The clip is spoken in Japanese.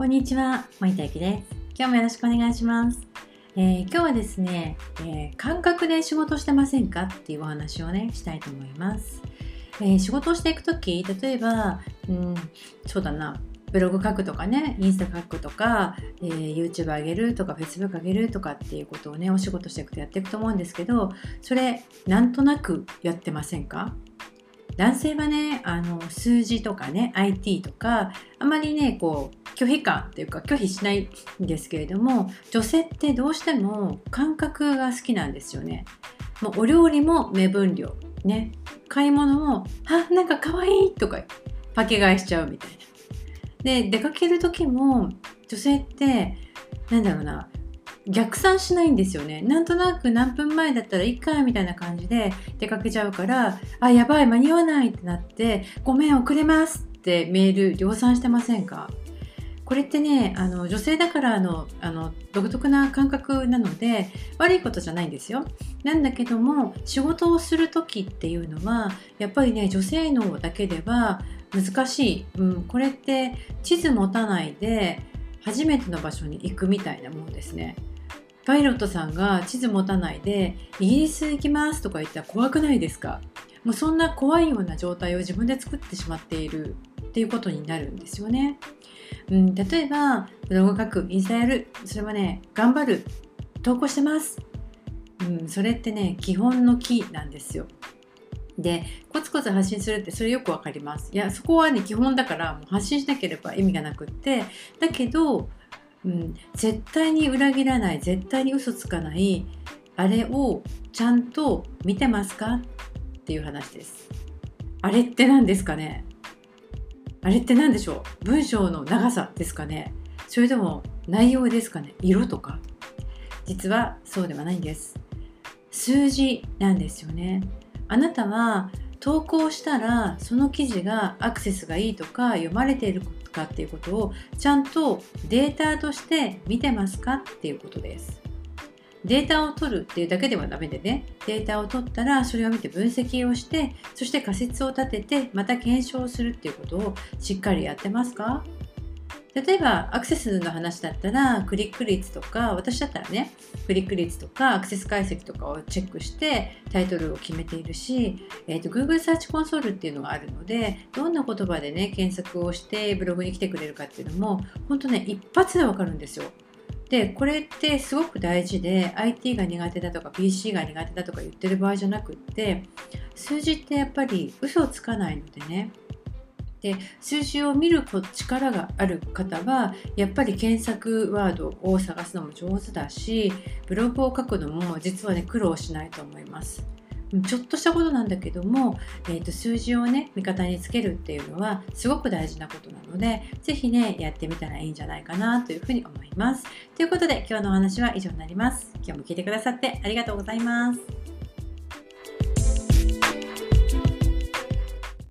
こんにちは、森田ゆきです。今日もよろしくお願いします。えー今日はですね、えー感覚で仕事してませんかっていうお話をね、したいと思います。えー仕事をしていくとき、例えば、うん、そうだな、ブログ書くとかね、インスタ書くとか、えー YouTube 上げるとか、Facebook 上げるとかっていうことをね、お仕事していくとやっていくと思うんですけど、それ、なんとなくやってませんか？男性はねあの数字とかね IT とかあまりねこう拒否感っていうか拒否しないんですけれども女性ってどうしても感覚が好きなんですよね。もうお料理も目分量ね買い物も「あなんか可愛いとかパケ買いしちゃうみたいな。で出かける時も女性ってなんだろうな逆算しないんですよねなんとなく何分前だったらいいかみたいな感じで出かけちゃうからあやばい間に合わないってなってごめん遅れますってメール量産してませんか？これってねあの女性だからのあの独特な感覚なので悪いことじゃないんですよ。なんだけども仕事をする時っていうのはやっぱりね女性脳だけでは難しい、うん、これって地図持たないで初めての場所に行くみたいなものですね。パイロットさんが地図持たないでイギリス行きますとか言ったら怖くないですか？もうそんな怖いような状態を自分で作ってしまっている。っていうことになるんですよね。うん、例えばブログ書くインスタやる。それはね頑張る。投稿してます、うん、それってね基本の木なんですよ。でコツコツ発信するってそれよくわかります。いやそこはね基本だからもう発信しなければ意味がなくって。だけどうん、絶対に裏切らない絶対に嘘つかないあれをちゃんと見てますか？っていう話です。あれって何ですかね？あれって何でしょう？文章の長さですかね？それとも内容ですかね？色とか？実はそうではないんです。数字なんですよね。あなたは投稿したらその記事がアクセスがいいとか読まれているかっていうことをちゃんとデータとして見てますか？っていうことです。データを取るっていうだけではダメでねデータを取ったらそれを見て分析をしてそして仮説を立ててまた検証するっていうことをしっかりやってますか？例えばアクセスの話だったらクリック率とか私だったらねクリック率とかアクセス解析とかをチェックしてタイトルを決めているし、えー、と Google サーチコンソールっていうのがあるのでどんな言葉でね検索をしてブログに来てくれるかっていうのも本当ね一発でわかるんですよ。でこれってすごく大事で IT が苦手だとか PC が苦手だとか言ってる場合じゃなくって数字ってやっぱり嘘をつかないのでねで数字を見る力がある方はやっぱり検索ワードを探すのも上手だしブログを書くのも実はね苦労しないと思います。ちょっとしたことなんだけども、えー、と数字をね味方につけるっていうのはすごく大事なことなので是非ねやってみたらいいんじゃないかなというふうに思います。ということで今日のお話は以上になります。今日も聞いてくださってありがとうございます。